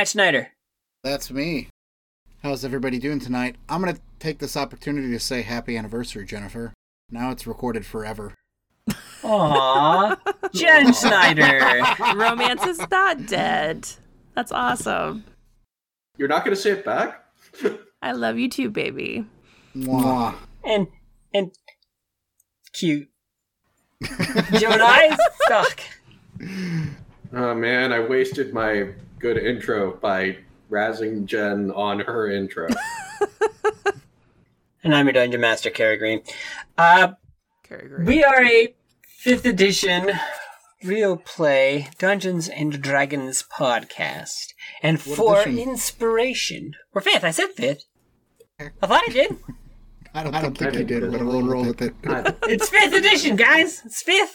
Matt Schneider. That's me. How's everybody doing tonight? I'm going to take this opportunity to say happy anniversary, Jennifer. Now it's recorded forever. Aww, Jen Schneider. Romance is not dead. That's awesome. You're not going to say it back? I love you too, baby. Mwah. And and cute. Joe and I suck. Oh man, I wasted my good intro by razzing Jen on her intro. And I'm your dungeon master, Carrie Green. Uh, Carrie Green. we are a fifth edition real play Dungeons and Dragons podcast, and What for edition? inspiration, or fifth. I said fifth. I thought I did. I don't, I don't think you think did, it but is. we'll roll with it. It's fifth edition, guys. It's fifth.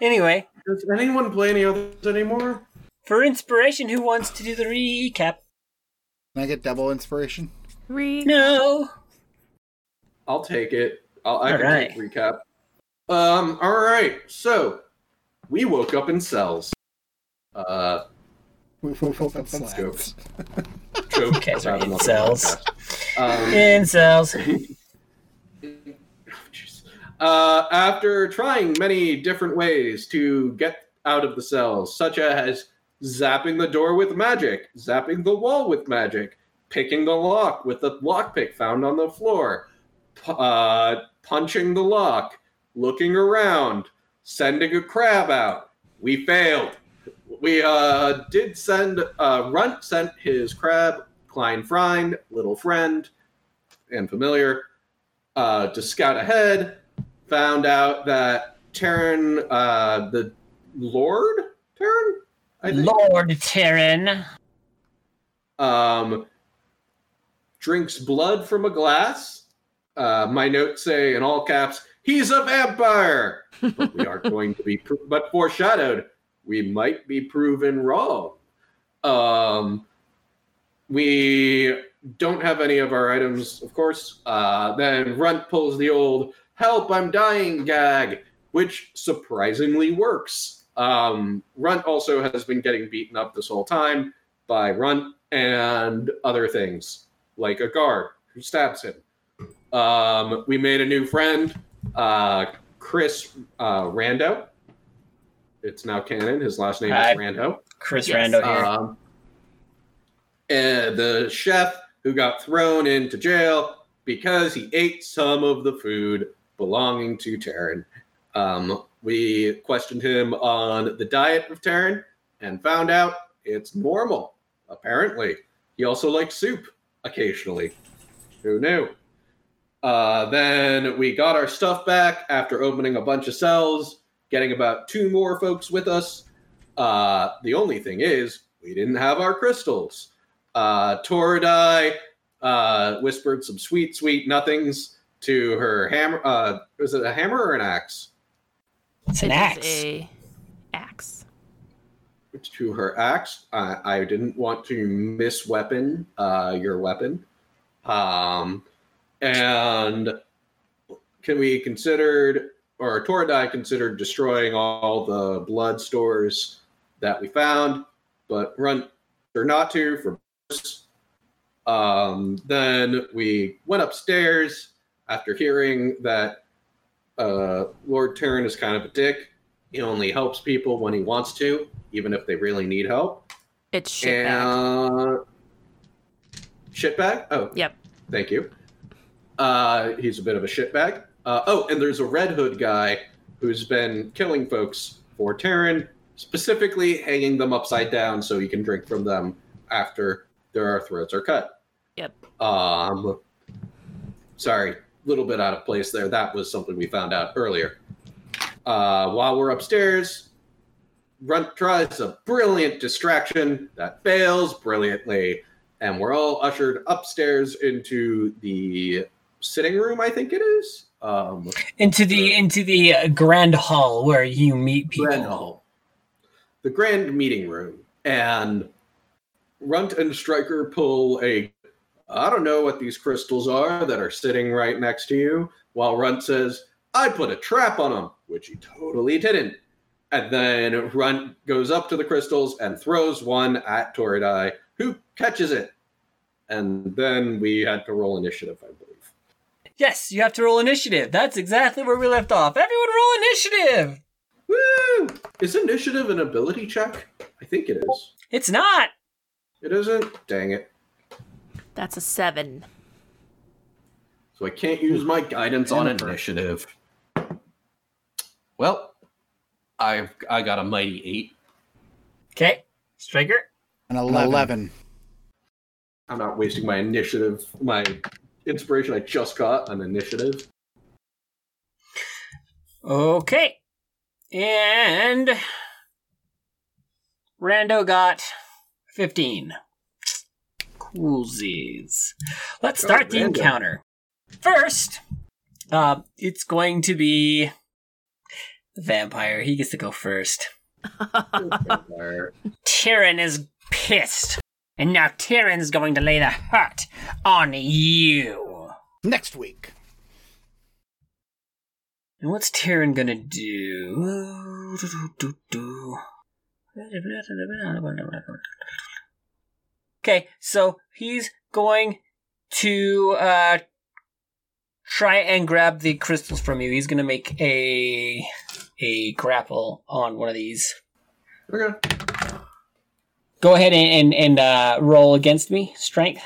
Anyway, Does anyone play any others anymore? For inspiration, who wants to do the recap? Can I get double inspiration? Re- No. I'll take it. I'll, I All can right. take recap. Um. All right. So we woke up in cells. Uh, That's jokes. joke Okay, sorry, about another cells. podcast. Um, Incels. Jeez. Uh, after trying many different ways to get out of the cells, such as zapping the door with magic, zapping the wall with magic, picking the lock with the lockpick found on the floor, uh, punching the lock, looking around, sending a crab out, we failed. We uh, did send, uh, Runt sent his crab, Klein Friend, little friend, and familiar, uh, to scout ahead, found out that Terran, uh, the Lord Terran, think, Lord Terran. um, drinks blood from a glass. Uh, my notes say in all caps, "He's a vampire." But we aren't going to be, pro- but foreshadowed, we might be proven wrong. Um, we don't have any of our items, of course. Uh, then Runt pulls the old "Help! I'm dying" gag, which surprisingly works. Um, Runt also has been getting beaten up this whole time by Runt and other things, like a guard who stabs him. Um, we made a new friend, uh, Chris uh, Rando. It's now canon. His last name Hi. is Rando. Chris Yes. Rando here. Um, and the chef who got thrown into jail because he ate some of the food belonging to Terran. Um, we questioned him on the diet of Terran and found out it's normal, apparently. He also likes soup occasionally. Who knew? Uh, then we got our stuff back after opening a bunch of cells, getting about two more folks with us. Uh, the only thing is, we didn't have our crystals. Uh, Toradai uh, whispered some sweet, sweet nothings to her hammer. Uh, was it a hammer or an axe? It's an It is axe. a axe. To her axe. I, I didn't want to misweapon uh, your weapon. Um, and can we considered, or Toradai considered destroying all the blood stores that we found, but run or not to for um, then we went upstairs after hearing that uh, Lord Terran is kind of a dick. He only helps people when he wants to, even if they really need help. It's shit bag. and shitbag. Oh, Yep. Thank you. Uh, he's a bit of a shitbag. Uh, oh, and there's a Red Hood guy who's been killing folks for Terran, specifically hanging them upside down so he can drink from them after their throats are cut. Yep. Um, sorry, little bit out of place there. That was something we found out earlier. Uh, while we're upstairs, Runt tries a brilliant distraction that fails brilliantly, and we're all ushered upstairs into the sitting room. I think it is. Um, Into the into the uh, grand hall where you meet people. Grand Hall, the grand meeting room, and Runt and Striker pull a. I don't know what these crystals are that are sitting right next to you. While Runt says, "I put a trap on them," which he totally didn't. and then Run goes up to the crystals and throws one at Toradai, who catches it. And then we had to roll initiative, I believe. Yes, you have to roll initiative. That's exactly where we left off. Everyone roll initiative. Woo! Is initiative an ability check? I think it is. It's not. It isn't? Dang it. That's a seven. So I can't use my guidance on Jennifer. initiative. Well, I've I got a mighty eight. Okay, Striker. An 11. 11. I'm not wasting my initiative, my inspiration I just got on initiative. Okay. And Rando got 15. Coolsies. Let's Oh, start the Rando. encounter. First, uh, it's going to be the vampire. He gets to go first. Vampire. Tyrion is pissed. And now Tyrion's going to lay the hurt on you. Next week. And what's Tyrion gonna do? Okay, so he's going to uh, try and grab the crystals from you. He's gonna make a a grapple on one of these. Okay. Go ahead and and, and uh, roll against me, strength.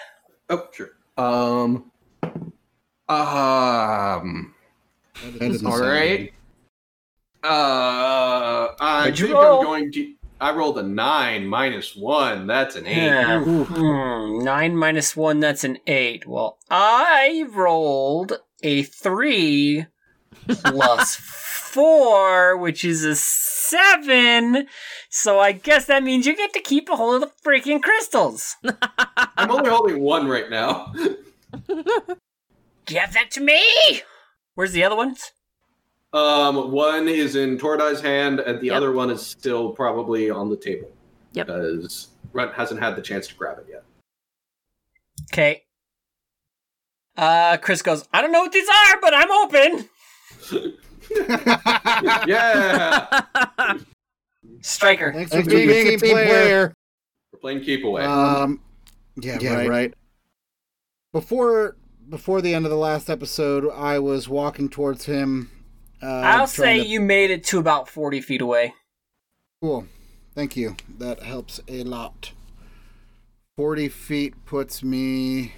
Oh, sure. Um. Um. That doesn't All sound right. Uh, I think roll? I'm going to. I rolled a nine minus one. That's an eight. Yeah. Hmm, nine minus one, that's an eight. Well, I rolled a three plus four, which is a seven. So I guess that means you get to keep a hold of the freaking crystals. I'm only holding one right now. Give that to me! Where's the other ones? Um, one is in Tordai's hand, and the Yep. other one is still probably on the table. Yep. Because Runt hasn't had the chance to grab it yet. Okay. Uh, Chris goes, I don't know what these are, but I'm open. yeah, Striker. Thanks, Thanks for being, a team player. we're playing keep away. Um, yeah, Yeah, right. right. Before before the end of the last episode, I was walking towards him. Uh, I'll say to- you made it to about 40 feet away. Cool. Thank you. That helps a lot. 40 feet puts me.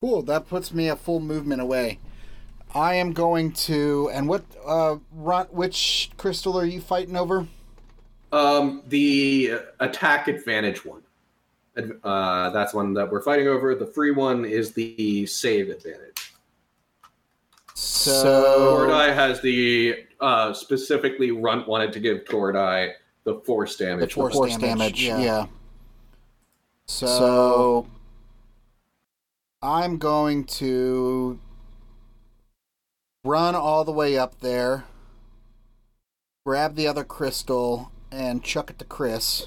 Cool. That puts me a full movement away. I am going to. And what. Uh, Runt, which crystal are you fighting over? Um, the attack advantage one. Uh, that's one that we're fighting over. The free one is the save advantage. So. Tordai has the uh, specifically Runt wanted to give Tordai the force The damage. force, force damage. damage, Yeah. yeah. So, So- I'm going to run all the way up there, grab the other crystal, and chuck it to Chris.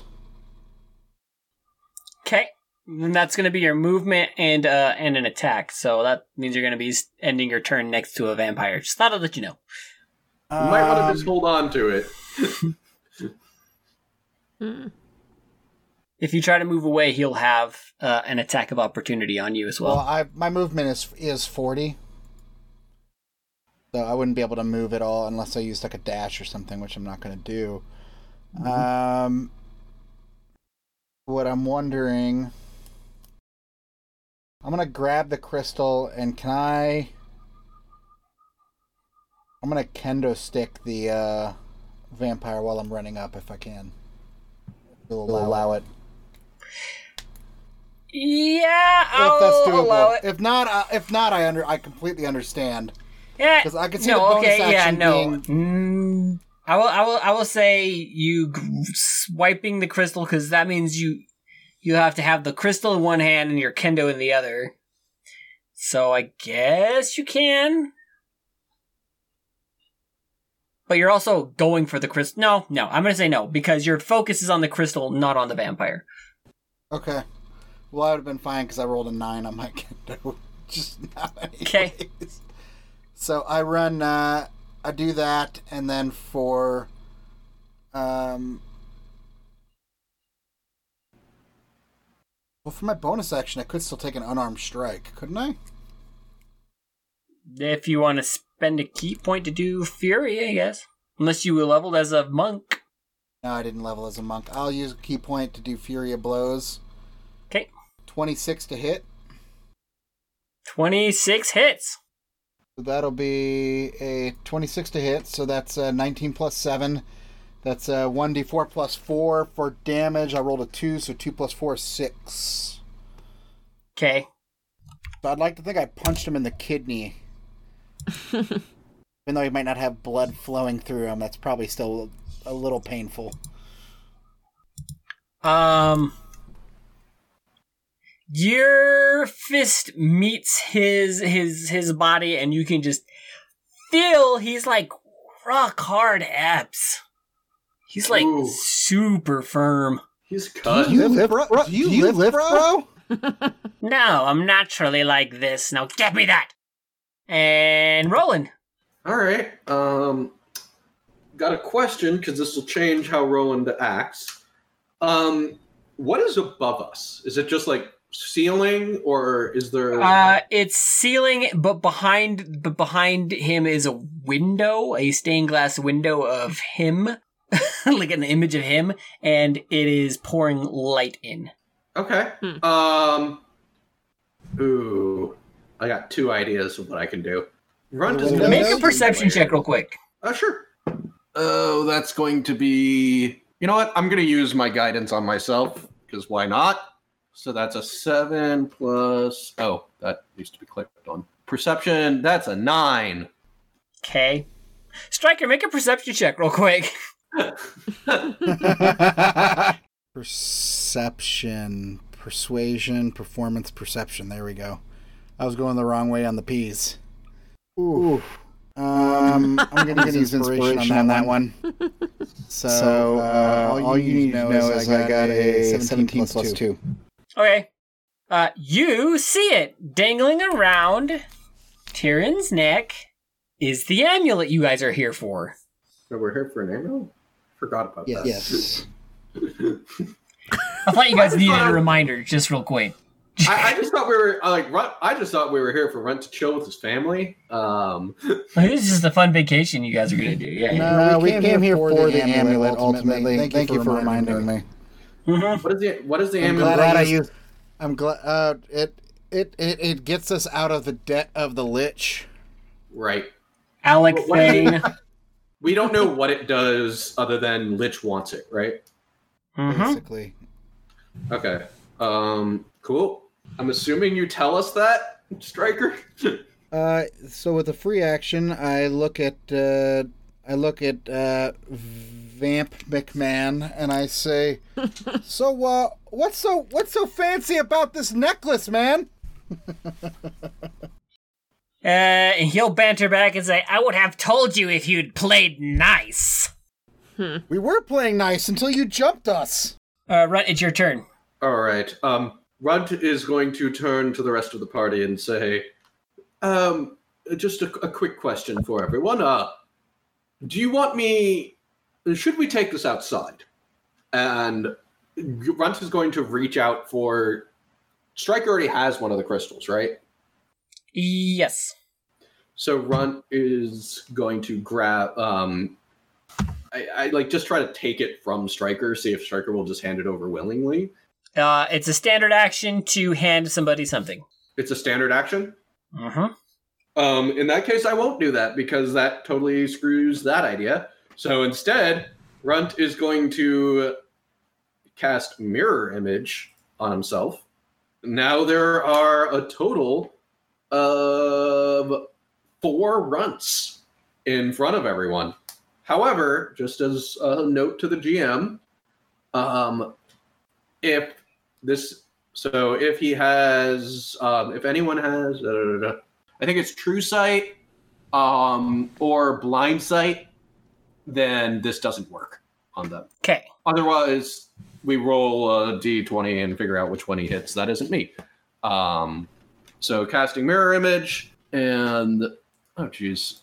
Okay. Then that's going to be your movement and uh and an attack. So that means you're going to be ending your turn next to a vampire. Just thought I'd let you know. You might want to Um, just hold on to it. Hmm. If you try to move away, he'll have uh, an attack of opportunity on you as Well, well. I my movement is is forty, so I wouldn't be able to move at all unless I used like a dash or something, which I'm not going to do. Um, what I'm wondering, I'm gonna grab the crystal and can I? I'm gonna kendo stick the uh, vampire while I'm running up if I can. Will allow, allow it. yeah, if I'll that's doable. allow it. If not, uh, if not, I under I completely understand. Yeah, 'Cause I could see the no, bonus okay, yeah, no. being- Mm, I will, I will, I will say you swiping the crystal because that means you you have to have the crystal in one hand and your kendo in the other. So I guess you can. But you're also going for the crystal. No, no, I'm gonna say no because your focus is on the crystal, not on the vampire. Okay. Well, I would have been fine because I rolled a nine on my kendo. Just now. Okay. So I run. Uh, I do that, and then for Um. Well, for my bonus action, I could still take an unarmed strike, couldn't I? If you want to spend a ki point to do Fury, I guess. Unless you were leveled as a monk. No, I didn't level as a monk. I'll use a ki point to do Fury of Blows. Okay. 26 to hit. 26 hits. So that'll be a 26 to hit. So that's uh, 19 plus 7. That's a 1d4 plus 4 for damage. I rolled a 2, so 2 plus 4 is 6. Okay. So I'd like to think I punched him in the kidney. Even though he might not have blood flowing through him, that's probably still a little painful. Um. Your fist meets his his his body, and you can just feel he's like rock hard abs. He's like Ooh. super firm. He's cut. Do you lift, bro? Do you lift, bro? No, I'm naturally like this. Now get me that. And Roland. All right. Um, got a question because this will change how Roland acts. Um, what is above us? Is it just like ceiling, or is there? Uh, it's ceiling, but behind, but behind him is a window, a stained glass window of him, like an image of him, and it is pouring light in. okay. Hmm. Um. Ooh, I got two ideas of what I can do. Run does Windows? Make a perception check real quick. Uh, sure. Oh, that's going to be. You know what? I'm going to use my guidance on myself because why not? So that's a seven plus. Oh, that needs to be clicked on. Perception. That's a nine. Okay. Striker, make a perception check real quick. Perception, persuasion, performance, perception. There we go. I was going the wrong way on the P's. Ooh. Um, I'm going to use inspiration on that one. So, uh, all you need to know is I got a 17 plus 2. Okay. Uh, you see it dangling around Tyrion's neck is the amulet you guys are here for. So we're here for an amulet? Forgot about that. Yes. I thought you guys needed thought- a reminder, just real quick. I, I just thought we were uh, like Run, I just thought we were here for Rent to chill with his family. Um, This is just a fun vacation you guys are gonna do. Yeah. yeah. No, we, came, here for, the amulet, ultimately. Thank, you for reminding me. Mhm. what is the what is the I'm amulet? glad I used. I'm glad. Uh, it, it it it gets us out of the debt of the lich. Right. Alec What- what- Thane. We don't know what it does other than Lich wants it, right? Mhm. Basically, Okay. Um. Cool. I'm assuming you tell us that, Striker. uh, so with a free action, I look at uh, I look at uh, Vamp McMahon, and I say, "So, uh, what's so what's so fancy about this necklace, man?" Uh, and he'll banter back and say, "I would have told you if you'd played nice." We were playing nice until you jumped us. Uh, Runt, it's your turn. All right. Um. Runt is going to turn to the rest of the party and say, um, just a, a quick question for everyone. Uh, do you want me? Should we take this outside? And Runt is going to reach out for. Striker already has one of the crystals, right? Yes. So Runt is going to grab. Um, I, I like just try to take it from Striker, see if Striker will just hand it over willingly. Uh, it's a standard action to hand somebody something. It's a standard action. Uh-huh. Um, in that case, I won't do that because that totally screws that idea. So instead, Runt is going to cast Mirror Image on himself. Now there are a total of four Runts in front of everyone. However, just as a note to the GM, um, if this, so if he has, um, if anyone has, da, da, da, I think it's True Sight um, or Blind Sight, then this doesn't work on them. Okay. Otherwise, we roll a d20 and figure out which one he hits. That isn't me. Um, so casting mirror image and oh geez,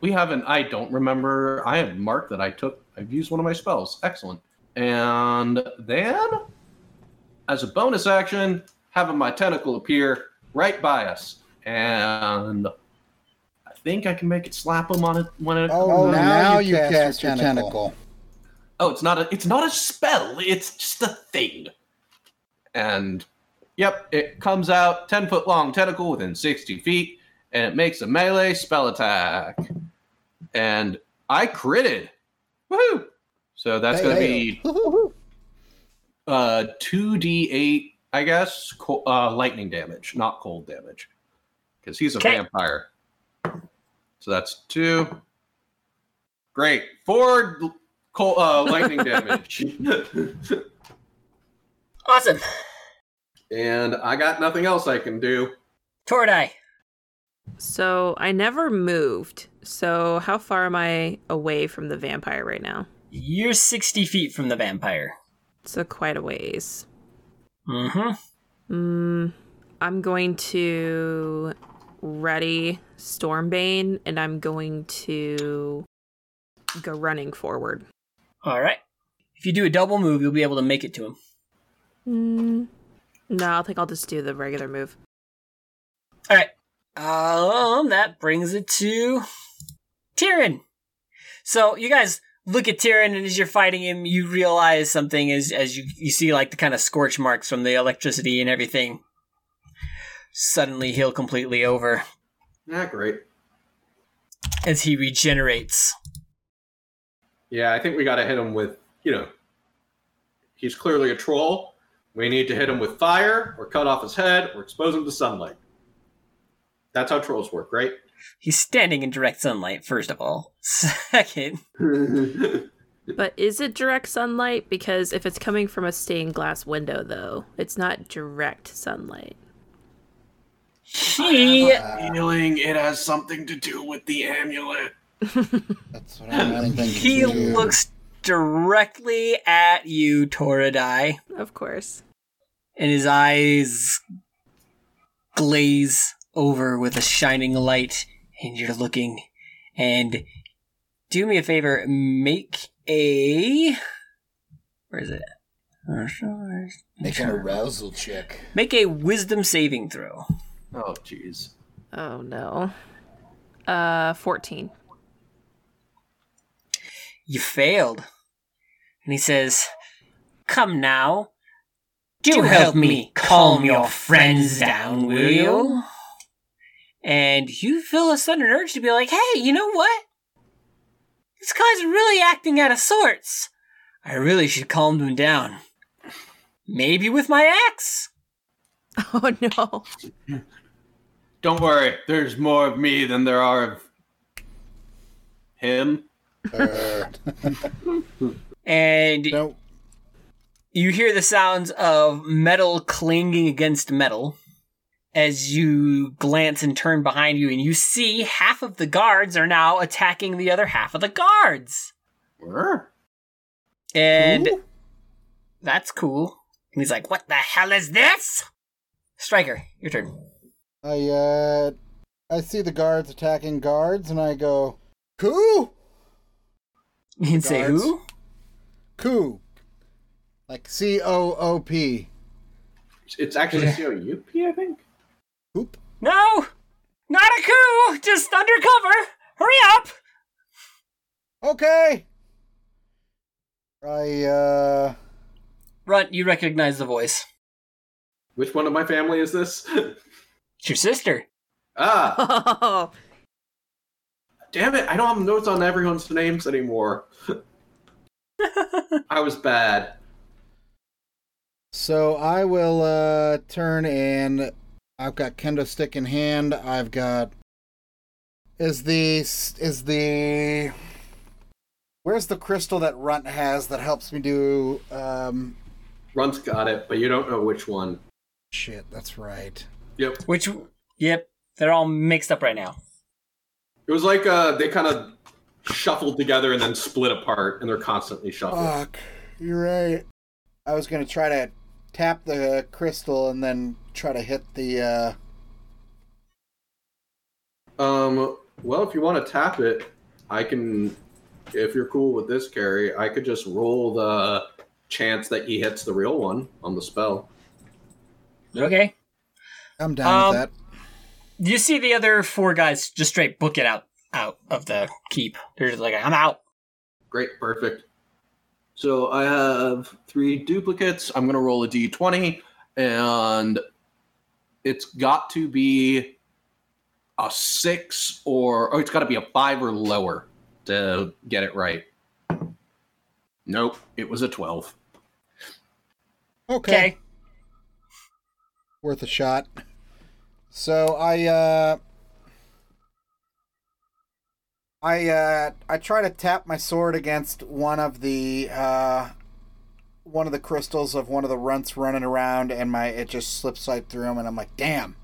we haven't. I don't remember. I have marked that I took. I've used one of my spells. Excellent. And then, as a bonus action, having my tentacle appear right by us, and I think I can make it slap him on it when it. Oh, Oh, now, you cast, your tentacle. Oh it's not a. It's not a spell. It's just a thing. And, yep, it comes out ten foot long tentacle within sixty feet, and it makes a melee spell attack. And I critted. Woohoo! So that's going to be uh 2d8 i guess co- uh lightning damage not cold damage because he's a Okay. vampire so that's two great four l- cold, uh, lightning damage Awesome. And i got nothing else i can do Tordai. So I never moved. So how far am I away from the vampire right now? You're 60 feet from the vampire. So quite a ways. Mm-hmm. Mm, I'm going to ready Stormbane, and I'm going to go running forward. All right. If you do a double move, you'll be able to make it to him. Mm, no, I think I'll just do the regular move. All right. Um, that brings it to Tyrion. So you guys look at Tyrion, and as you're fighting him, you realize something as as you you see like the kind of scorch marks from the electricity and everything. Suddenly heal completely over yeah great as he regenerates. yeah i think we gotta hit him with you know he's clearly a troll we need to hit him with fire or cut off his head or expose him to sunlight that's how trolls work right He's standing in direct sunlight. First of all, second, But is it direct sunlight? Because if it's coming from a stained glass window, though, it's not direct sunlight. he feeling it has something to do with the amulet. That's what I'm thinking. he too. looks directly at you, Toradai. Of course. and his eyes glaze over with a shining light, and you're looking. And do me a favor, make a. Where is it? Make an arousal check. Make a wisdom saving throw. Oh, jeez. Oh no. Uh, 14. You failed. And he says, Come now. Do help me calm your friends down, will you? And you feel a sudden urge to be like, hey, you know what? This guy's really acting out of sorts. I really should calm him down. Maybe with my axe. Oh no. Don't worry, there's more of me than there are of him. Uh, And no, you hear the sounds of metal clanging against metal as you glance and turn behind you, and you see half of the guards are now attacking the other half of the guards. Where? And Cool. that's cool. And he's like, What the hell is this? Striker, your turn. I uh, I see the guards attacking guards, and I go, "Coup, You can say Guards. who? coup," like C O O P. It's actually C O U P, I think. Hoop. No! Not a coup! Just undercover! Hurry up! Okay. I uh, Runt, you recognize the voice. Which one of my family is this? It's your sister. ah, Oh, damn it! I don't have notes on everyone's names anymore. I was bad. so I will uh turn and I've got kendo stick in hand. I've got is the is the where's the crystal that Runt has that helps me do um Runt's got it, but you don't know which one. shit. That's right. Yep. Which, yep, they're all mixed up right now. It was like uh, they kind of shuffled together and then split apart, and they're constantly shuffling. Fuck, you're right. I was gonna try to tap the crystal and then try to hit the. uh Um. Well, if you want to tap it, I can, if you're cool with this, Carrie, I could just roll the chance that he hits the real one on the spell. Okay. I'm down Um, with that. You see the other four guys just straight book it out out of the keep. They're just like, I'm out. Great, perfect. So I have three duplicates. I'm going to roll a d20, and it's got to be a six or, oh, it's got to be a five or lower to get it right. Nope, it was a 12. Okay. Okay. Worth a shot. So I uh I uh I try to tap my sword against one of the uh one of the crystals of one of the runts running around and my it just slips right through him and I'm like, "Damn.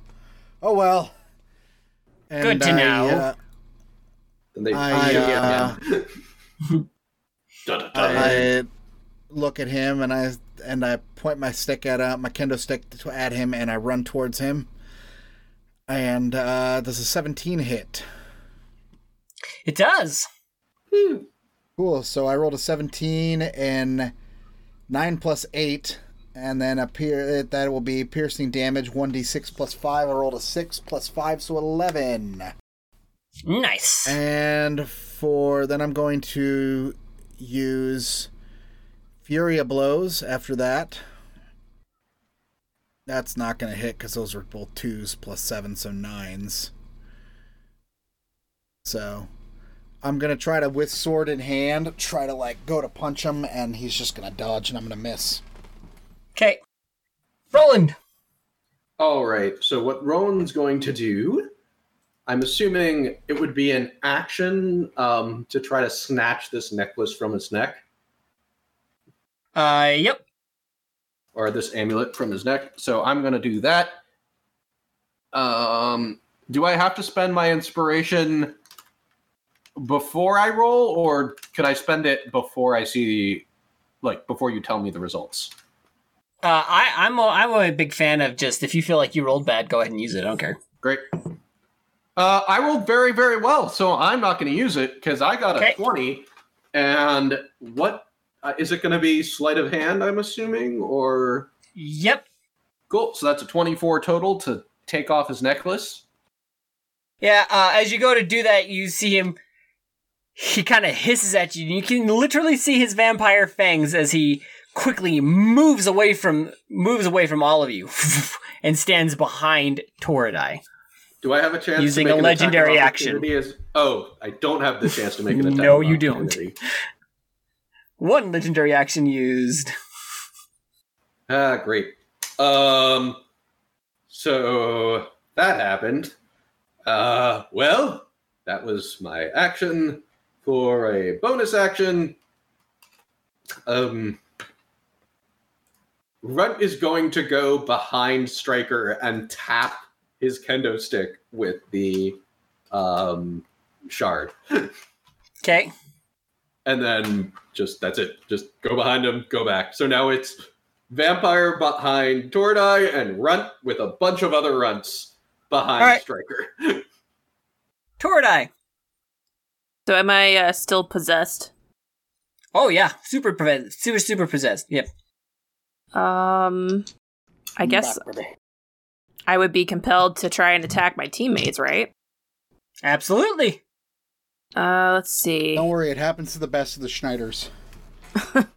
Oh well." And Good to I, know. uh, And they I, uh, I look at him and I and I point my stick at uh, my kendo stick at him and I run towards him. And uh, there's a 17 hit. It does. Cool. So I rolled a 17 and 9 plus 8. And then a pier- that will be piercing damage 1d6 plus 5. I rolled a 6 plus 5, so 11. Nice. And for then I'm going to use Fury of Blows after that. That's not going to hit because those were both twos plus seven, so nines. So I'm going to try to, with sword in hand, try to like go to punch him, and he's just going to dodge, and I'm going to miss. Okay. Roland. All right. So what Roland's going to do, I'm assuming it would be an action um, to try to snatch this necklace from his neck Uh, yep. Or this amulet from his neck. So I'm going to do that. Um, do I have to spend my inspiration before I roll, or could I spend it before I see, like, before you tell me the results? Uh, I, I'm a, I'm a big fan of just if you feel like you rolled bad, go ahead and use it. I don't care. Great. Uh, I rolled very, very well, so I'm not going to use it because I got a 20. And what uh, is it going to be? Sleight of hand, I'm assuming, or Yep. cool. So that's a 24 total to take off his necklace. Yeah. Uh, as you go to do that, you see him. He kind of hisses at you. You can literally see his vampire fangs as he quickly moves away from moves away from all of you and stands behind Toradai. Do I have a chance Using to make a legendary action. As, oh, I don't have the chance to make an attack. No, you don't. One legendary action used. Ah, great. Um, so that happened. Uh, well, that was my action for a bonus action. Um, Runt is going to go behind Striker and tap his kendo stick with the um shard. Okay. And then just that's it. Just go behind him, go back. So now it's vampire behind Tordai and Runt with a bunch of other runts behind All right. Striker. Toradai. So am I uh, still possessed? Oh yeah, super possessed, super super possessed. Yep. Um, I guess I would be compelled to try and attack my teammates, right? Absolutely. Uh, let's see. Don't worry, it happens to the best of the Schneiders.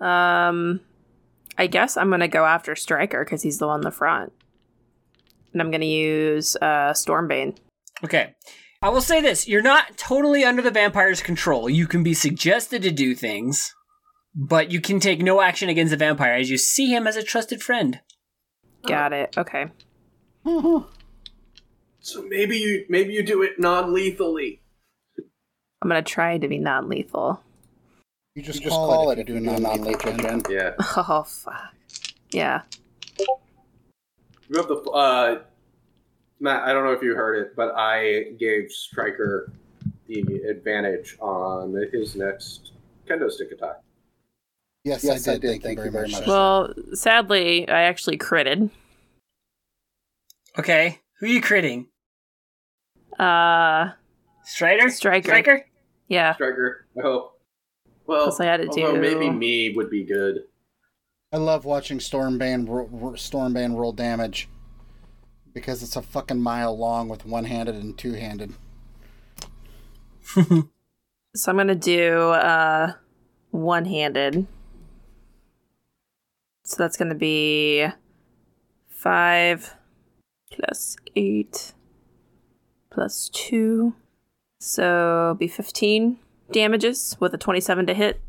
Um, I guess I'm gonna go after Striker because he's the one in the front, and I'm gonna use uh Stormbane. Okay. I will say this: you're not totally under the vampire's control. You can be suggested to do things, but you can take no action against the vampire as you see him as a trusted friend. Got it. Okay. So maybe you maybe you do it non-lethally. I'm gonna try to be non-lethal. You just, just call, it if you do a non-lethal gen. Yeah. Oh fuck. Yeah. You have the uh Matt, I don't know if you heard it, but I gave Striker the advantage on his next kendo stick attack. Yes, yes I did. Thank, you very much. Well, sadly, I actually critted. Okay. Who are you critting? Uh, Strider? Striker. Striker? Yeah. Striker. I hope. Well, Plus I had to although do- maybe me would be good. I love watching Stormbane ro- ro- Stormbane roll damage because it's a fucking mile long with one-handed and two-handed. So I'm gonna do uh one handed. So that's gonna be five plus eight plus two. So be fifteen damages with a twenty-seven to hit.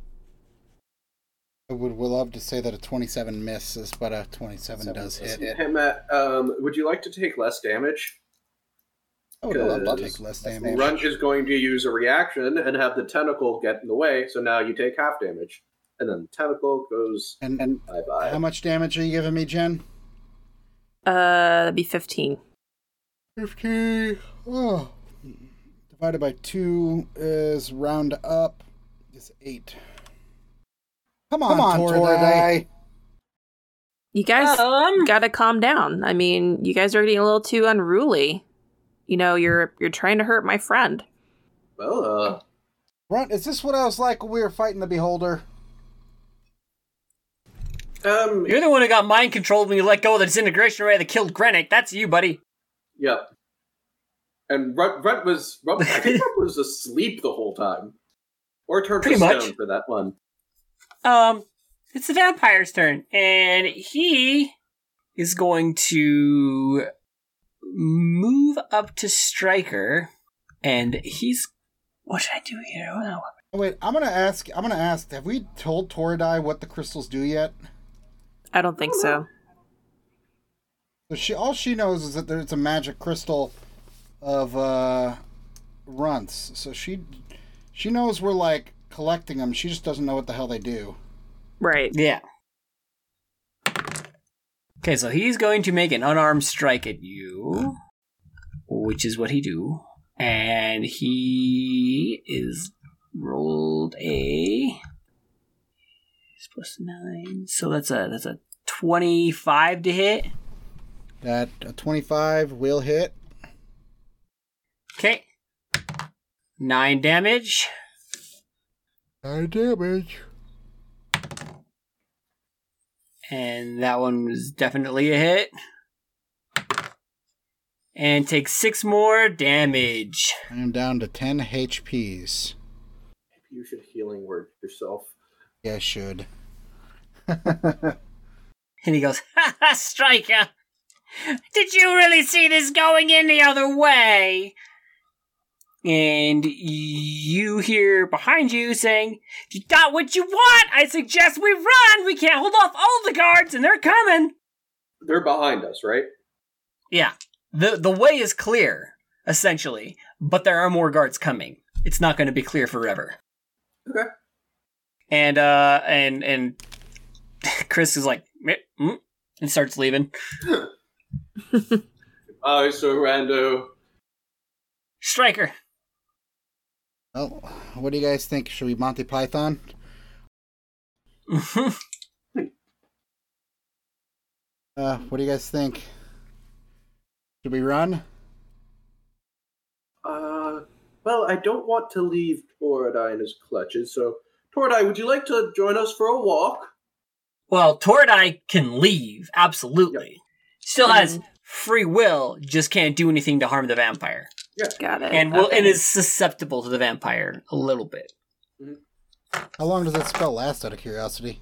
I would, would love to say that a 27 misses, but a 27 does hit. Hey Matt, um, would you like to take less damage? I would love to take less damage. Runt is going to use a reaction and have the tentacle get in the way, so now you take half damage, and then the tentacle goes And, and bye bye. how much damage are you giving me, Jen? Uh that'd be fifteen. 15. Oh. Divided by 2 is round up. Is 8. Come on, Come on, Toradai. You guys Um, gotta calm down. I mean, you guys are getting a little too unruly. You know, you're you're trying to hurt my friend. Well, uh, Runt, is this what I was like when we were fighting the Beholder? um, you're the one who got mind controlled when you let go of the disintegration ray that killed Grenick. That's you, buddy. yep. And Runt, Runt was, Runt, I think Runt was asleep the whole time, or turned to much. stone for that one. Um, it's the vampire's turn, and he is going to move up to Striker, and he's. What should I do here? Oh, no. Oh, wait, I'm gonna ask. I'm gonna ask. Have we told Toradai what the crystals do yet? I don't think so. So she, all she knows is that there's a magic crystal of uh, runts. So she, she knows we're like collecting them. She just doesn't know what the hell they do. Right. Yeah. Okay, so he's going to make an unarmed strike at you, which is what he do, and he is rolled a he's plus nine, so that's a that's a twenty-five to hit. That a 25 will hit. Okay, nine damage. Nine damage. And that one was definitely a hit. And takes six more damage. I am down to 10 HPs. You should healing word yourself. Yeah, I should. And he goes, Ha ha, Striker! Did you really see this going any other way? And you hear behind you saying, If you got what you want, I suggest we run! We can't hold off all the guards, and they're coming! They're behind us, right? Yeah. The the way is clear, essentially, but there are more guards coming. It's not going to be clear forever. Okay. And uh and and Chris is like, mm," and starts leaving. I so rando. Striker. Well, what do you guys think? Should we Monty Python? Uh, what do you guys think? Should we run? Uh, well, I don't want to leave Toradai in his clutches, so Toradai, would you like to join us for a walk? well, Tordai can leave, absolutely. Still has free will, just can't do anything to harm the vampire. Got it. And will Okay. and is susceptible to the vampire a little bit. How long does that spell last, out of curiosity?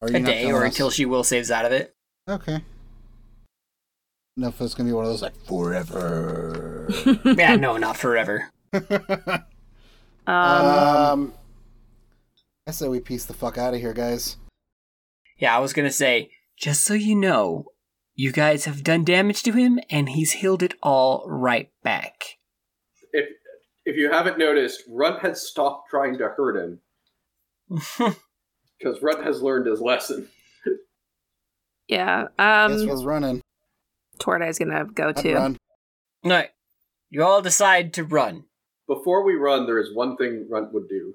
Are you A day or us? until she will saves out of it. Okay. No, if it's gonna be one of those like forever. yeah, no, not forever. um, um, I say we piece the fuck out of here, guys. Yeah, I was gonna say, just so you know, you guys have done damage to him, and he's healed it all right back. If if you haven't noticed, Runt has stopped trying to hurt him because Runt has learned his lesson. yeah. Guess Um, we're running. Tordai's gonna go I'd too. run. Alright, you all decide to run. Before we run, there is one thing Runt would do.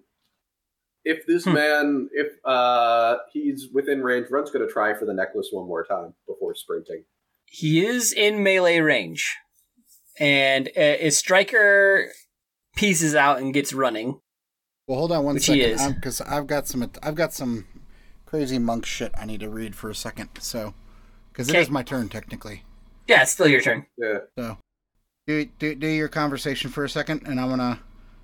If this Hmm. man, if uh he's within range, Runt's going to try for the necklace one more time before sprinting. He is in melee range, and uh, his striker pieces out and gets running. Well, hold on one Which second, because I've got some I've got some crazy monk shit I need to read for a second. So, because it is my turn technically. Yeah, it's still your turn. Yeah. So, do, do do your conversation for a second, and I'm gonna.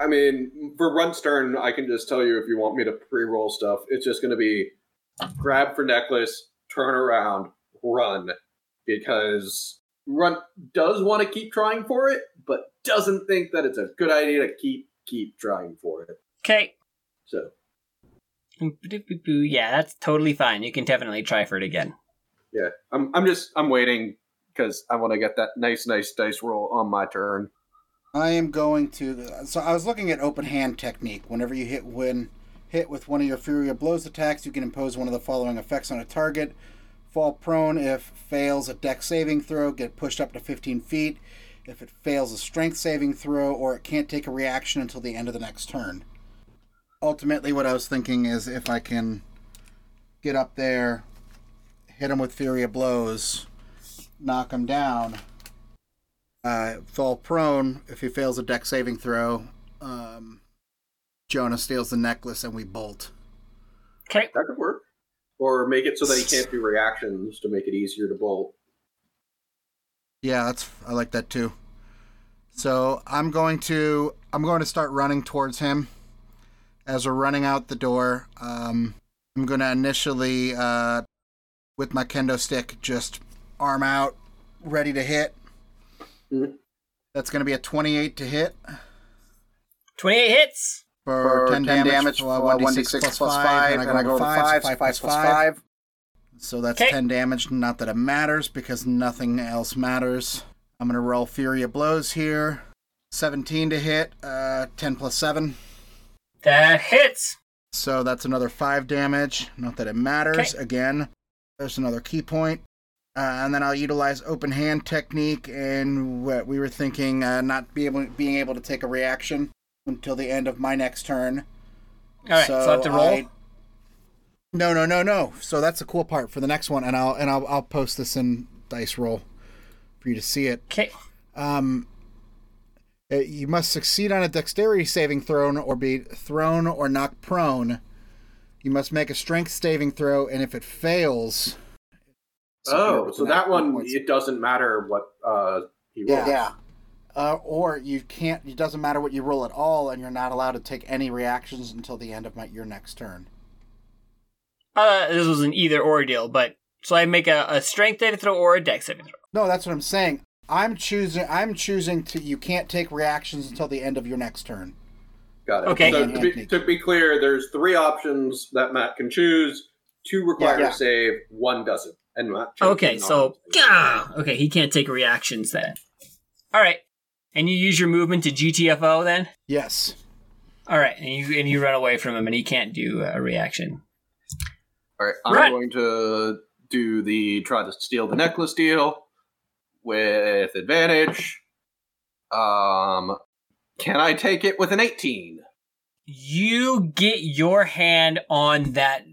I mean, for Runt's turn, I can just tell you if you want me to pre-roll stuff. It's just going to be grab for necklace, turn around, run, because Runt does want to keep trying for it, but doesn't think that it's a good idea to keep keep trying for it. Okay. So Yeah, that's totally fine. You can definitely try for it again. yeah, I'm I'm just I'm waiting because I want to get that nice nice dice roll on my turn. I am going to. So I was looking at open hand technique. Whenever you hit when hit with one of your Flurry of Blows attacks, you can impose one of the following effects on a target: fall prone if fails a Dex saving throw, get pushed up to 15 feet. If it fails a strength saving throw, or it can't take a reaction until the end of the next turn. Ultimately, what I was thinking is if I can get up there, hit him with Flurry of Blows, knock him down uh, fall prone if he fails a Dex saving throw. Um, Jonah steals the necklace and we bolt. Okay. That could work, or make it so that he can't do reactions to make it easier to bolt. Yeah, that's I like that too. So I'm going to I'm going to start running towards him. As we're running out the door, um, I'm going to initially uh, with my kendo stick just arm out, ready to hit. That's going to be a 28 to hit 28 hits. for, For 10, 10 damage, damage, uh, 1d6 plus 5, and I go to 5, so 5 plus 5. So that's Okay. 10 damage. Not that it matters because nothing else matters. I'm going to roll Flurry of Blows here. 17 to hit, uh, 10 plus 7. That hits. So that's another 5 damage. Not that it matters. Okay. Again, there's another ki point. Uh, and then I'll utilize open hand technique, and what we were thinking, uh, not be able, being able to take a reaction until the end of my next turn. All right, so, I have to roll. I- No, no, no, no. So that's the cool part for the next one, and I'll and I'll I'll post this in dice roll for you to see it. Okay. Um, uh, you must succeed on a dexterity saving throw or be thrown or knocked prone. You must make a strength saving throw, and if it fails, Oh, so that one points. it doesn't matter what uh he rolls. yeah, Uh, or you can't. It doesn't matter what you roll at all, and you're not allowed to take any reactions until the end of my, your next turn. Uh, this was an either or deal, but so I make a, a strength saving throw or a dex saving throw. No, that's what I'm saying. I'm choosing. I'm choosing to. You can't take reactions until the end of your next turn. Got it. Okay. So to be, to be clear, there's three options that Matt can choose. Two require Yeah, yeah. a save, one doesn't. And Matt Okay, so non- Gah! okay, he can't take reactions then. All right, and you use your movement to GTFO then. Yes. All right, and you and you run away from him, and he can't do a reaction. All right, I'm Right. going to do the try to steal the necklace deal with advantage. Um, can I take it with an 18? You get your hand on that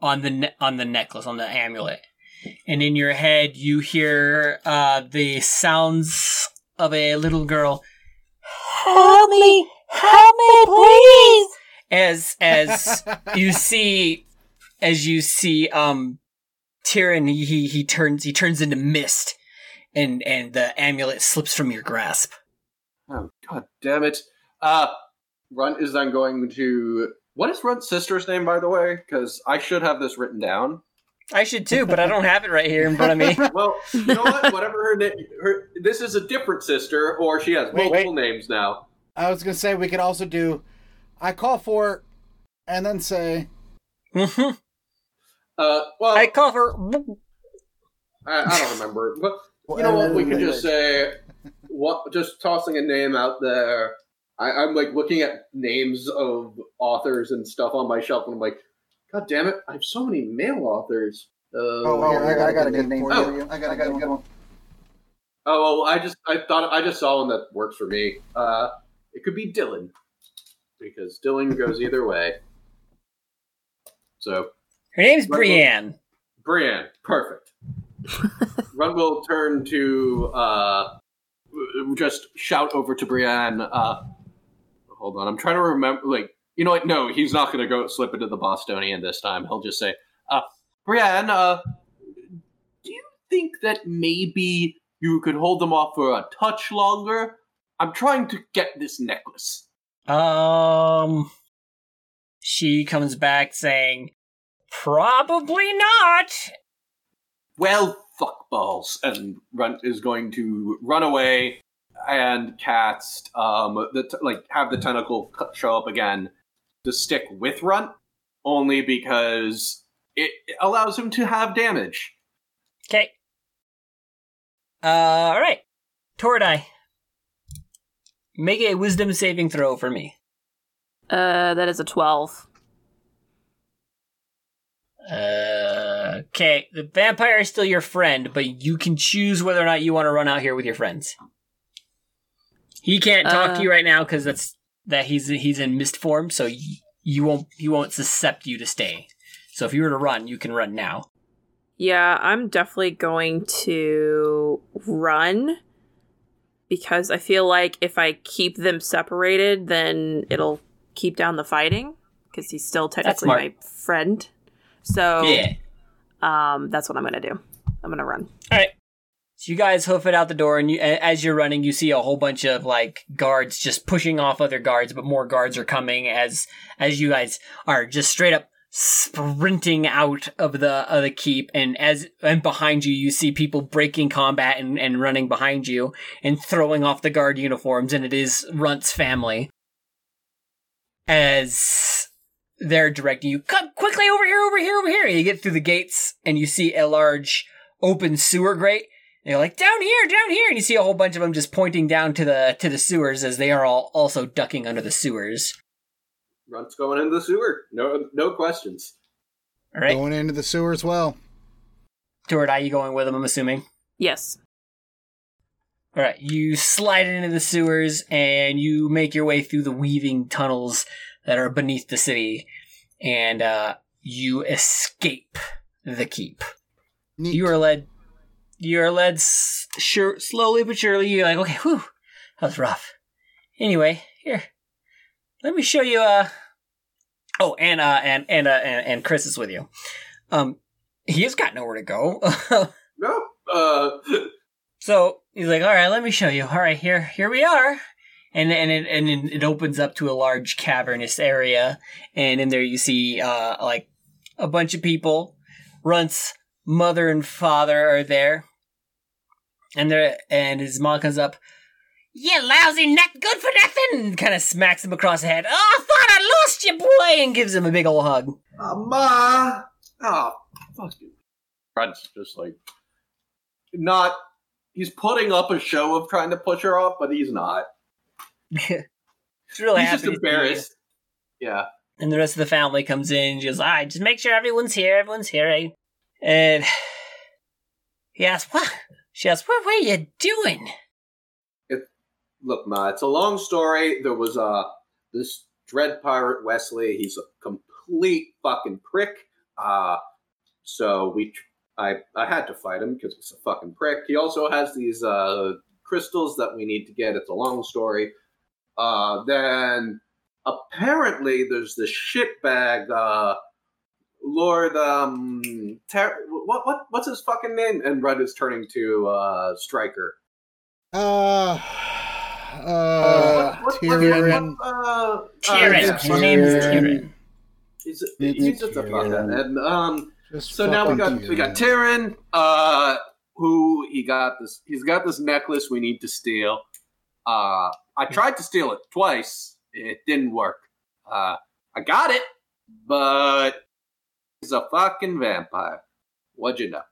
on the ne- on the necklace on the amulet, and in your head you hear uh, the sounds of a little girl Help me! Help me, please! as as you see as you see um Tyrion he, he he turns he turns into mist and and the amulet slips from your grasp. Oh, god damn it. Uh, Runt is then going to. What is Runt's sister's name, by the way? Because I should have this written down. I should too, but I don't have it right here in front of me. Well, you know what? Whatever her name. Her, this is a different sister, or she has Wait, multiple names now. I was gonna say we could also do. I call for, and then say. Mhm. Uh, well, I I, call for. I don't remember. But you know what? We could just say, what? Just tossing a name out there. I, I'm like looking at names of authors and stuff on my shelf, and I'm like, God damn it! I have so many male authors. Uh, Oh, here, I got, I got a good name for Oh. you. I got, I got a good one. Oh, well, I just I thought I just saw one that works for me. Uh, it could be Dylan because Dylan goes either way. So Her name's Right, well- Brienne. Brienne, perfect. Runt will turn to uh, uh, just shout over to Brienne. Uh, hold on, I'm trying to remember. Like, you know what? No, he's not going to go slip into the Bostonian this time. He'll just say, uh, "Brienne, uh, do you think that maybe you could hold them off for a touch longer? I'm trying to get this necklace." Um, she comes back saying, "Probably not." well, fuck balls, and Runt is going to run away and cast um the t- like have the tentacle show up again to stick with Runt only because it it allows him to have damage. Okay. Uh, all right, Tordai. Make a Wisdom saving throw for me. Uh, that is a 12. Uh, okay, the vampire is still your friend, but you can choose whether or not you want to run out here with your friends. He can't talk to Uh. you right now because that's that he's he's in mist form, so you, you won't he won't suscept you to stay. So if you were to run, you can run now. Yeah, I'm definitely going to run because I feel like if I keep them separated, then it'll keep down the fighting because he's still technically my friend. So, Yeah. um, that's what I'm gonna do. I'm gonna run. All right. So you guys hoof it out the door, and you, as you're running, you see a whole bunch of like guards just pushing off other guards, but more guards are coming as as you guys are just straight up sprinting out of the of the keep, and as and behind you, you see people breaking combat and, and running behind you and throwing off the guard uniforms, and it is Runt's family. As they're directing you, come quickly over here, over here, over here. And you get through the gates, and you see a large open sewer grate. And you're like down here, down here, and you see a whole bunch of them just pointing down to the to the sewers as they are all also ducking under the sewers. Runt's going into the sewer. No, no questions. All right, Going into the sewer as well. Stuart, are you going with them? I'm assuming. Yes. All right, you slide into the sewers and you make your way through the weaving tunnels that are beneath the city, and uh, you escape the keep. Neat. You are led. You are led s- sure, slowly but surely. You're like, okay, whew, that was rough. Anyway, here, let me show you. Uh, oh, and uh, and and uh, and, and Chris is with you. Um, he's got nowhere to go. No. Uh, So he's like, "All right, let me show you. All right, here, here we are." And and it and it opens up to a large cavernous area, and in there you see uh like a bunch of people. Runt's mother and father are there, and they and his mom comes up. You lousy not good for nothing! Kind of smacks him across the head. Oh, I thought I lost you, boy! And gives him a big old hug. uh, ma. Oh, fuck you. Runt's just like not. He's putting up a show of trying to push her off, but he's not. He's really he's happy. just to see you. embarrassed. Yeah. And the rest of the family comes in and she goes, All right, just make sure everyone's here. Everyone's here. Right? And he asks, What? She asks, What were you doing? Look, Ma, it's a long story. There was uh this dread pirate Wesley. He's a complete fucking prick. Uh so we I I had to fight him because he's a fucking prick. He also has these uh crystals that we need to get. It's a long story. Uh then apparently there's this shitbag uh Lord um Ter- what what what's his fucking name? And Red is turning to uh Striker. Uh, uh, What- what- what- Tyrion. what- uh, Tyrion. uh, His name is Tyrion. Tyrion. He's, he's just a fucker. Tyrion. And um, Just so now we fucking got we got Tyrion. Tyrion, uh, who he got this. He's got this necklace we need to steal. Uh, I tried to steal it twice. It didn't work. Uh, I got it, but he's a fucking vampire. What'd you know?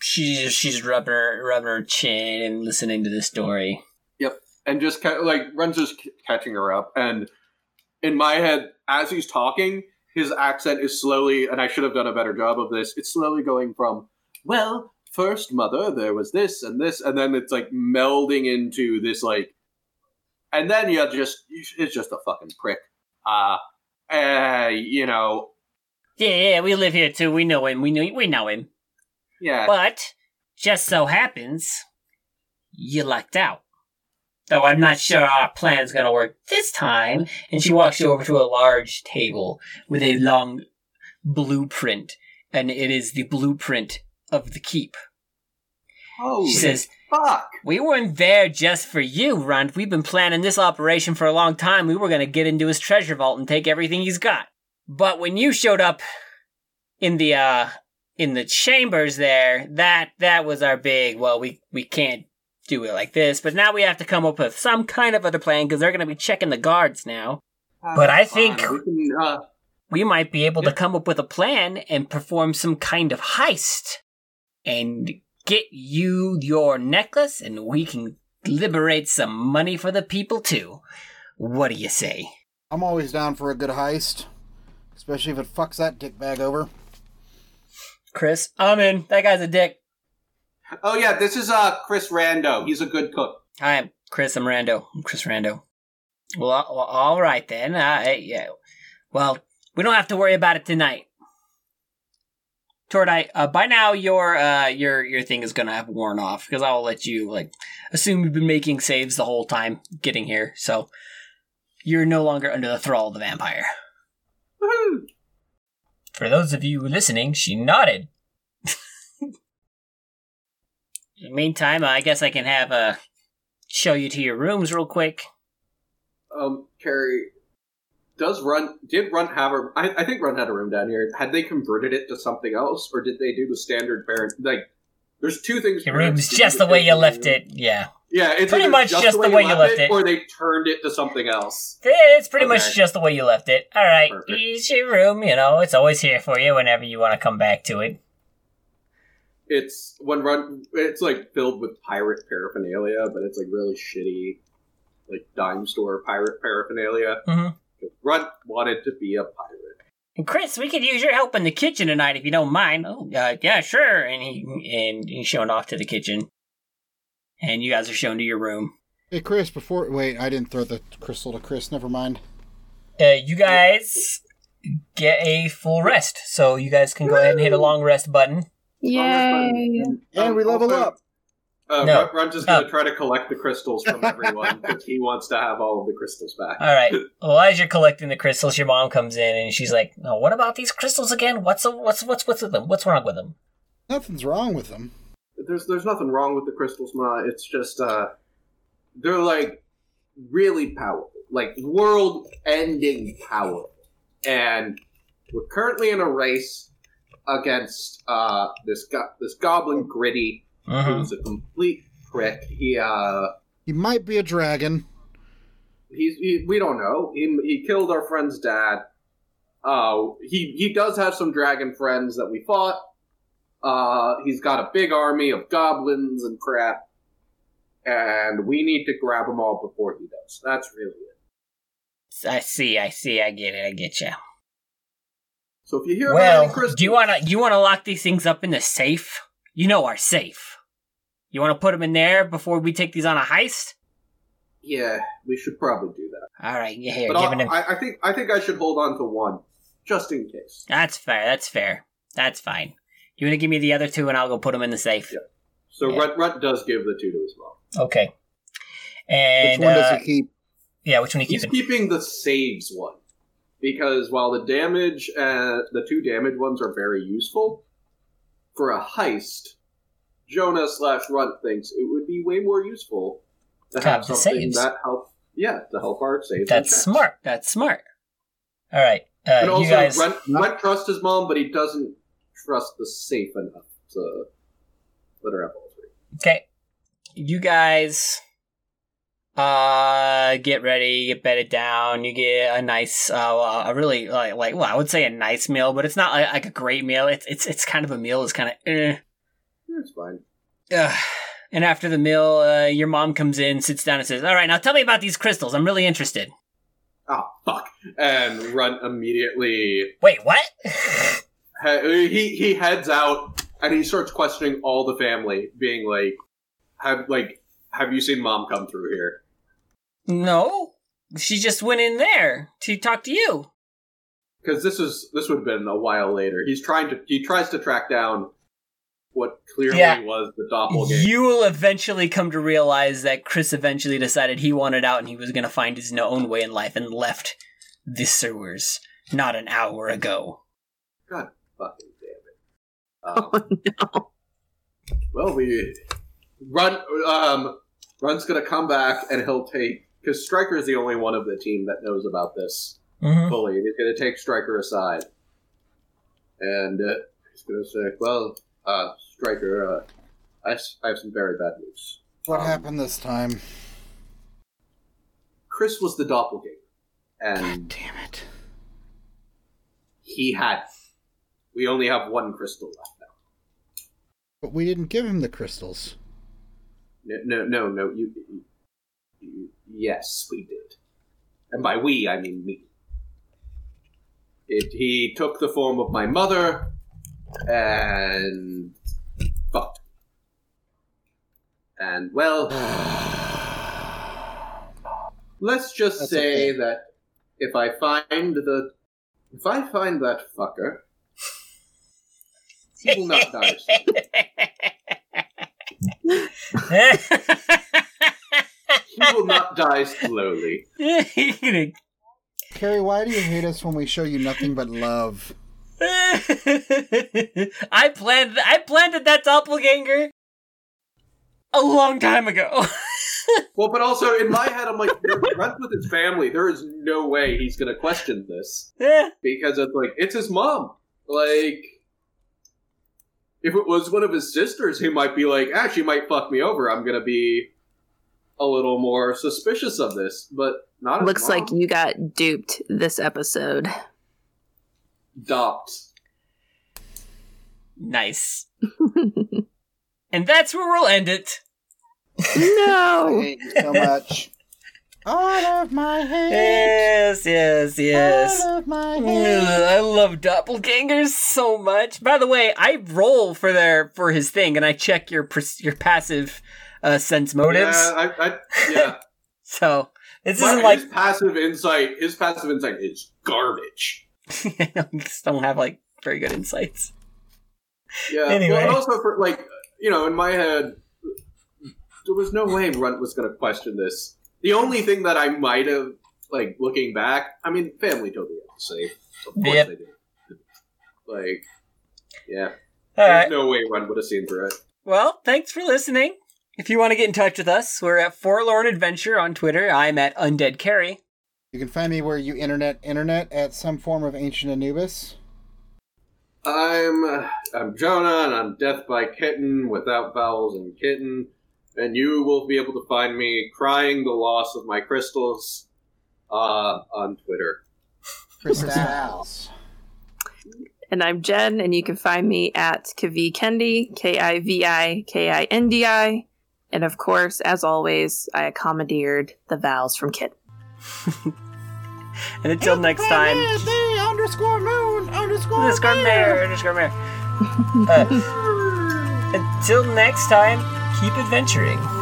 She's she's rubbing her rubbing her chin and listening to the story. Yep, and just ca- like Runt's just catching her up and in my head as he's talking his accent is slowly and i should have done a better job of this it's slowly going from well first mother there was this and this and then it's like melding into this like and then you just it's just a fucking prick uh uh you know Yeah, yeah, we live here too. We know him. We know we know him. yeah But just so happens you lucked out. Though I'm not sure our plan's gonna work this time. And she walks you over to a large table with a long blueprint, and it is the blueprint of the keep. Holy She says, fuck. We weren't there just for you, Runt. We've been planning this operation for a long time. We were gonna get into his treasure vault and take everything he's got. But when you showed up in the uh in the chambers there, that that was our big well, we we can't do it like this, but now we have to come up with some kind of other plan because they're gonna be checking the guards now. But I think- Fine, we can, uh, We might be able to come up with a plan and perform some kind of heist and get you your necklace and we can liberate some money for the people too. What do you say? I'm always down for a good heist, especially if it fucks that dick bag over. Chris, I'm in. That guy's a dick. oh yeah, this is uh Chris Rando. He's a good cook. Hi, I'm Chris. I'm Rando. I'm Chris Rando. Well, uh, well all right then. Uh, yeah. Well, we don't have to worry about it tonight. Tordai, uh, by now your uh, your your thing is gonna have worn off because I'll let you like assume you've been making saves the whole time getting here, so you're no longer under the thrall of the vampire. Woohoo! For those of you listening, she nodded. In the meantime, I guess I can have uh, show you to your rooms real quick. Um, Carrie, does Runt did Runt have a? I, I think Runt had a room down here. Had they converted it to something else, or did they do the standard parent? Like, there's two things. Your room's just the way you left room. it. Yeah, Yeah, it's Pretty much just the way you left it. or they turned it to something else. it's pretty Okay. much just the way you left it. All right, Perfect. it's your room. You know, it's always here for you whenever you want to come back to it. It's when Run. It's like filled with pirate paraphernalia, but it's like really shitty, like dime store pirate paraphernalia. Mhm. Runt wanted to be a pirate. And Chris, we could use your help in the kitchen tonight if you don't mind. Oh, uh, yeah, sure. And he and he's shown off to the kitchen, and you guys are shown to your room. Hey, Chris, before. Wait, I didn't throw the crystal to Chris. Never mind. Uh, you guys get a full rest, so you guys can go ahead and hit a long rest button. Yay! And we level also, up. Uh, No. Runt, Runt's just gonna Oh. try to collect the crystals from everyone because he wants to have all of the crystals back. All right. Well, as you're collecting the crystals, your mom comes in and she's like, "Oh, what about these crystals again? What's what's what's what's with them? What's wrong with them?" Nothing's wrong with them. There's there's nothing wrong with the crystals, Ma. It's just uh, they're like really powerful, like world-ending powerful, and we're currently in a race against uh this go- this goblin gritty Mm-hmm. who's a complete prick. He uh He might be a dragon. he's he, we don't know. He he killed our friend's dad. Uh, he he does have some dragon friends that we fought. Uh, he's got a big army of goblins and crap, and we need to grab them all before he does. That's really it. I see. I see. I get it. I get you. So if you hear about Well, any crystals, do you want to do you want to lock these things up in the safe? You know our safe. You want to put them in there before we take these on a heist? yeah, we should probably do that. All right. Yeah, here, But him. I, I think I think I should hold on to one just in case. That's fair. That's fair. That's fine. You want to give me the other two, and I'll go put them in the safe. Yeah. So Yeah. Runt, Runt does give the two to his mom. Okay. And Which one uh, does he keep? yeah, which one are you He's keeping? keeping the saves one because while the damage, uh, the two damage ones are very useful for a heist, Jonah slash Runt thinks it would be way more useful to To have have the something saves. that help. Yeah, to help our saves. That's smart. That's smart. All right. Uh, And you also, guys. Runt, Runt trusts his mom, but he doesn't trust the safe enough to let her have all three. Okay. You guys uh get ready, get bedded down, you get a nice uh a really like like well, I would say a nice meal, but it's not like, like a great meal. It's it's it's kind of a meal, it's kind of eh. It's fine. Ugh. And after the meal, uh, your mom comes in, sits down, and says, "All right, now tell me about these crystals. I'm really interested." Oh fuck! And Runt immediately Wait, what? he he he heads out and he starts questioning all the family, being like, "Have like have you seen mom come through here?" no, she just went in there to talk to you. Because this is this would have been a while later. He's trying to he tries to track down what clearly Yeah. was the doppelganger. You will eventually come to realize that Chris eventually decided he wanted out and he was going to find his own way in life and left the sewers not an hour ago. God fucking damn it. Um, Oh no. well, we run. Um, Runt's gonna come back and he'll take because Striker's the only one of the team that knows about this Mm-hmm. fully. And he's gonna take Striker aside, and uh, he's gonna say, "Well, uh, Striker, uh, I, s- I have some very bad news. What Um, happened this time? Chris was the doppelganger, and Damn it. he had. We only have one crystal left now. But we didn't give him the crystals. No, no, no, no. You, you, you, yes, we did, and by we I mean me. It, he took the form of my mother, and fucked. And well, let's just That's say okay. that if I find the, if I find that fucker, he will not die. He will not die slowly. Carrie, why do you hate us when we show you nothing but love? I planned I planted that doppelganger a long time ago. Well, but also in my head, I'm like, Runt's with his family. There is no way he's going to question this yeah. because it's like it's his mom. Like, if it was one of his sisters, he might be like, ah, she might fuck me over. I'm going to be a little more suspicious of this, but not. his Looks mom. like you got duped this episode. Dopped. Nice. and that's where we'll end it. No. hate you so much. All of my hate. Yes, yes, yes. All of my hate. I love doppelgangers so much. By the way, I roll for their for his thing, and I check your your passive uh, sense motives. Yeah, I, I, yeah. So this My- isn't like his passive insight. His passive insight is garbage. I just don't have like very good insights. Yeah. Anyway. Well, and also for like you know, in my head, there was no way Runt was going to question this. The only thing that I might have, like looking back, I mean, family told me to say. Of course Yep. they did. Like, yeah, All there's right. no way one would have seen through it. Well, thanks for listening. If you want to get in touch with us, we're at Forlorn Adventure on Twitter. I'm at Undead Carrie. You can find me where you internet internet at some form of ancient Anubis. I'm uh, I'm Jonah, and I'm Death by Kitten without vowels and kitten, and you will be able to find me crying the loss of my crystals uh, on Twitter. Crystals. And I'm Jen, and you can find me at Kivi Kindi, K I V I K I N D I. And of course, as always, I commandeered the vowels from Kit. And until next time, Day underscore moon underscore underscore mayor, underscore mayor. Uh, until next time, keep adventuring.